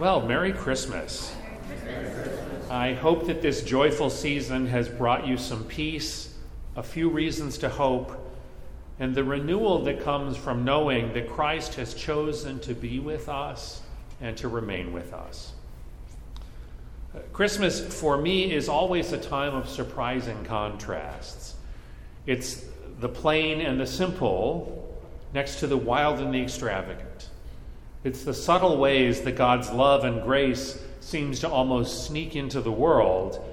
Well, Merry Christmas. I hope that this joyful season has brought you some peace, a few reasons to hope, and the renewal that comes from knowing that Christ has chosen to be with us and to remain with us. Christmas, for me, is always a time of surprising contrasts. It's the plain and the simple next to the wild and the extravagant. It's the subtle ways that God's love and grace seems to almost sneak into the world,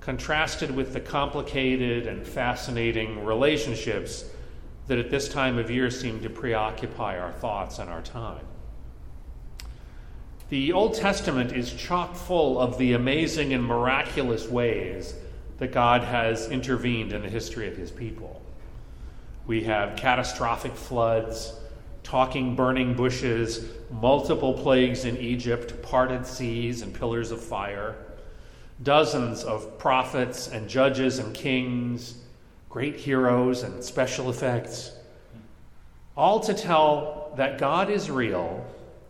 contrasted with the complicated and fascinating relationships that at this time of year seem to preoccupy our thoughts and our time. The Old Testament is chock full of the amazing and miraculous ways that God has intervened in the history of his people. We have catastrophic floods talking burning bushes, multiple plagues in Egypt, parted seas, and pillars of fire, dozens of prophets and judges and kings, great heroes and special effects, all to tell that God is real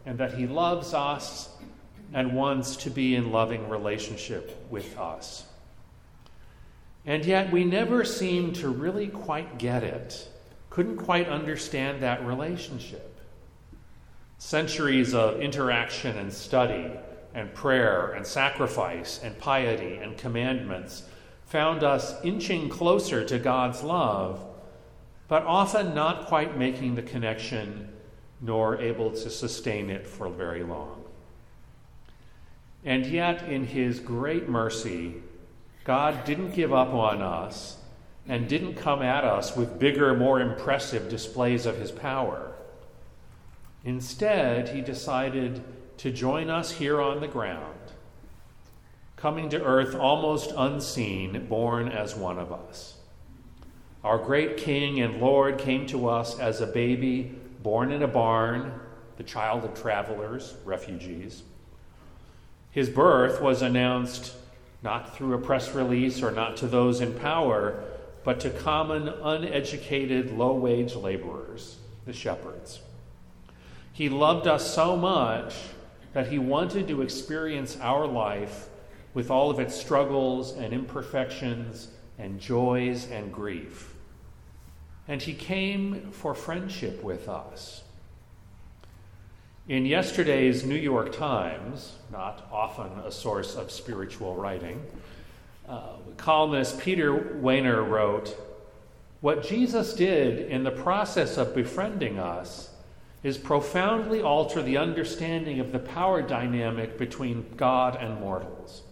and that He loves us and wants to be in loving relationship with us. And yet, we never seem to really quite get it couldn't quite understand that relationship. Centuries of interaction and study and prayer and sacrifice and piety and commandments found us inching closer to God's love, but often not quite making the connection nor able to sustain it for very long. And yet, in His great mercy, God didn't give up on us and didn't come at us with bigger, more impressive displays of his power. Instead, he decided to join us here on the ground, coming to earth almost unseen, born as one of us. Our great King and Lord came to us as a baby born in a barn, the child of travelers, refugees. His birth was announced not through a press release or not to those in power, but to common, uneducated, low wage laborers, the shepherds. He loved us so much that he wanted to experience our life with all of its struggles and imperfections and joys and grief. And he came for friendship with us. In yesterday's New York Times, not often a source of spiritual writing, uh, columnist Peter Wehner wrote What Jesus did in the process of befriending us is profoundly alter the understanding of the power dynamic between God and mortals.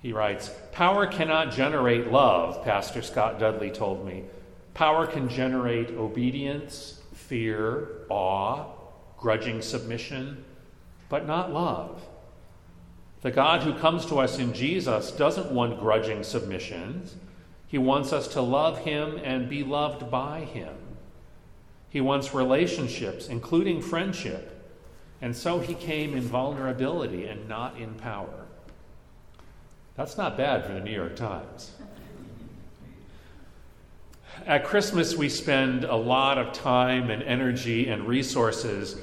He writes Power cannot generate love, Pastor Scott Dudley told me. Power can generate obedience, fear, awe, grudging submission, but not love. The God who comes to us in Jesus doesn't want grudging submissions. He wants us to love Him and be loved by Him. He wants relationships, including friendship. And so He came in vulnerability and not in power. That's not bad for the New York Times. At Christmas, we spend a lot of time and energy and resources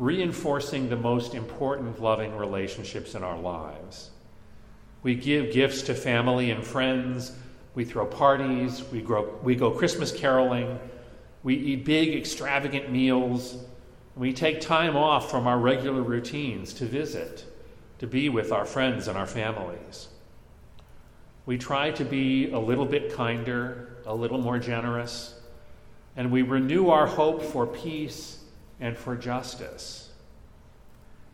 reinforcing the most important loving relationships in our lives. We give gifts to family and friends. We throw parties. We, grow, we go Christmas caroling. We eat big, extravagant meals. We take time off from our regular routines to visit, to be with our friends and our families. We try to be a little bit kinder, a little more generous, and we renew our hope for peace and for justice.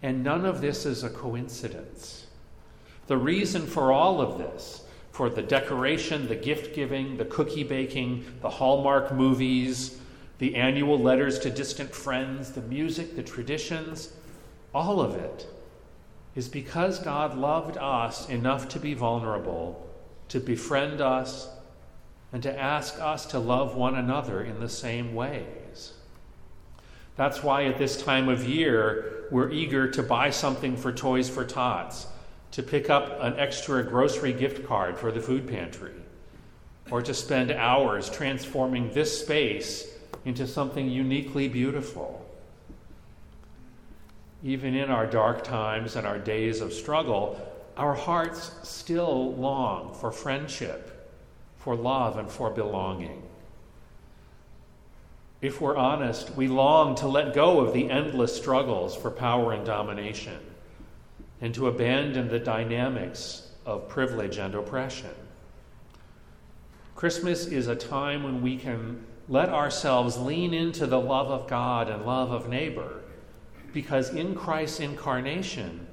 And none of this is a coincidence. The reason for all of this, for the decoration, the gift giving, the cookie baking, the Hallmark movies, the annual letters to distant friends, the music, the traditions, all of it is because God loved us enough to be vulnerable, to befriend us, and to ask us to love one another in the same way. That's why at this time of year, we're eager to buy something for Toys for Tots, to pick up an extra grocery gift card for the food pantry, or to spend hours transforming this space into something uniquely beautiful. even in our dark times and our days of struggle, our hearts still long for friendship, for love, and for belonging. If we're honest, we long to let go of the endless struggles for power and domination and to abandon the dynamics of privilege and oppression. Christmas is a time when we can let ourselves lean into the love of God and love of neighbor, because in Christ's incarnation,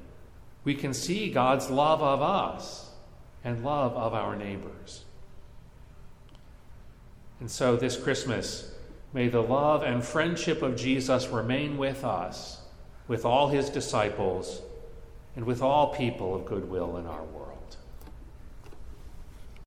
we can see God's love of us and love of our neighbors. And so this Christmas, may the love and friendship of Jesus remain with us, with all his disciples, and with all people of goodwill in our world.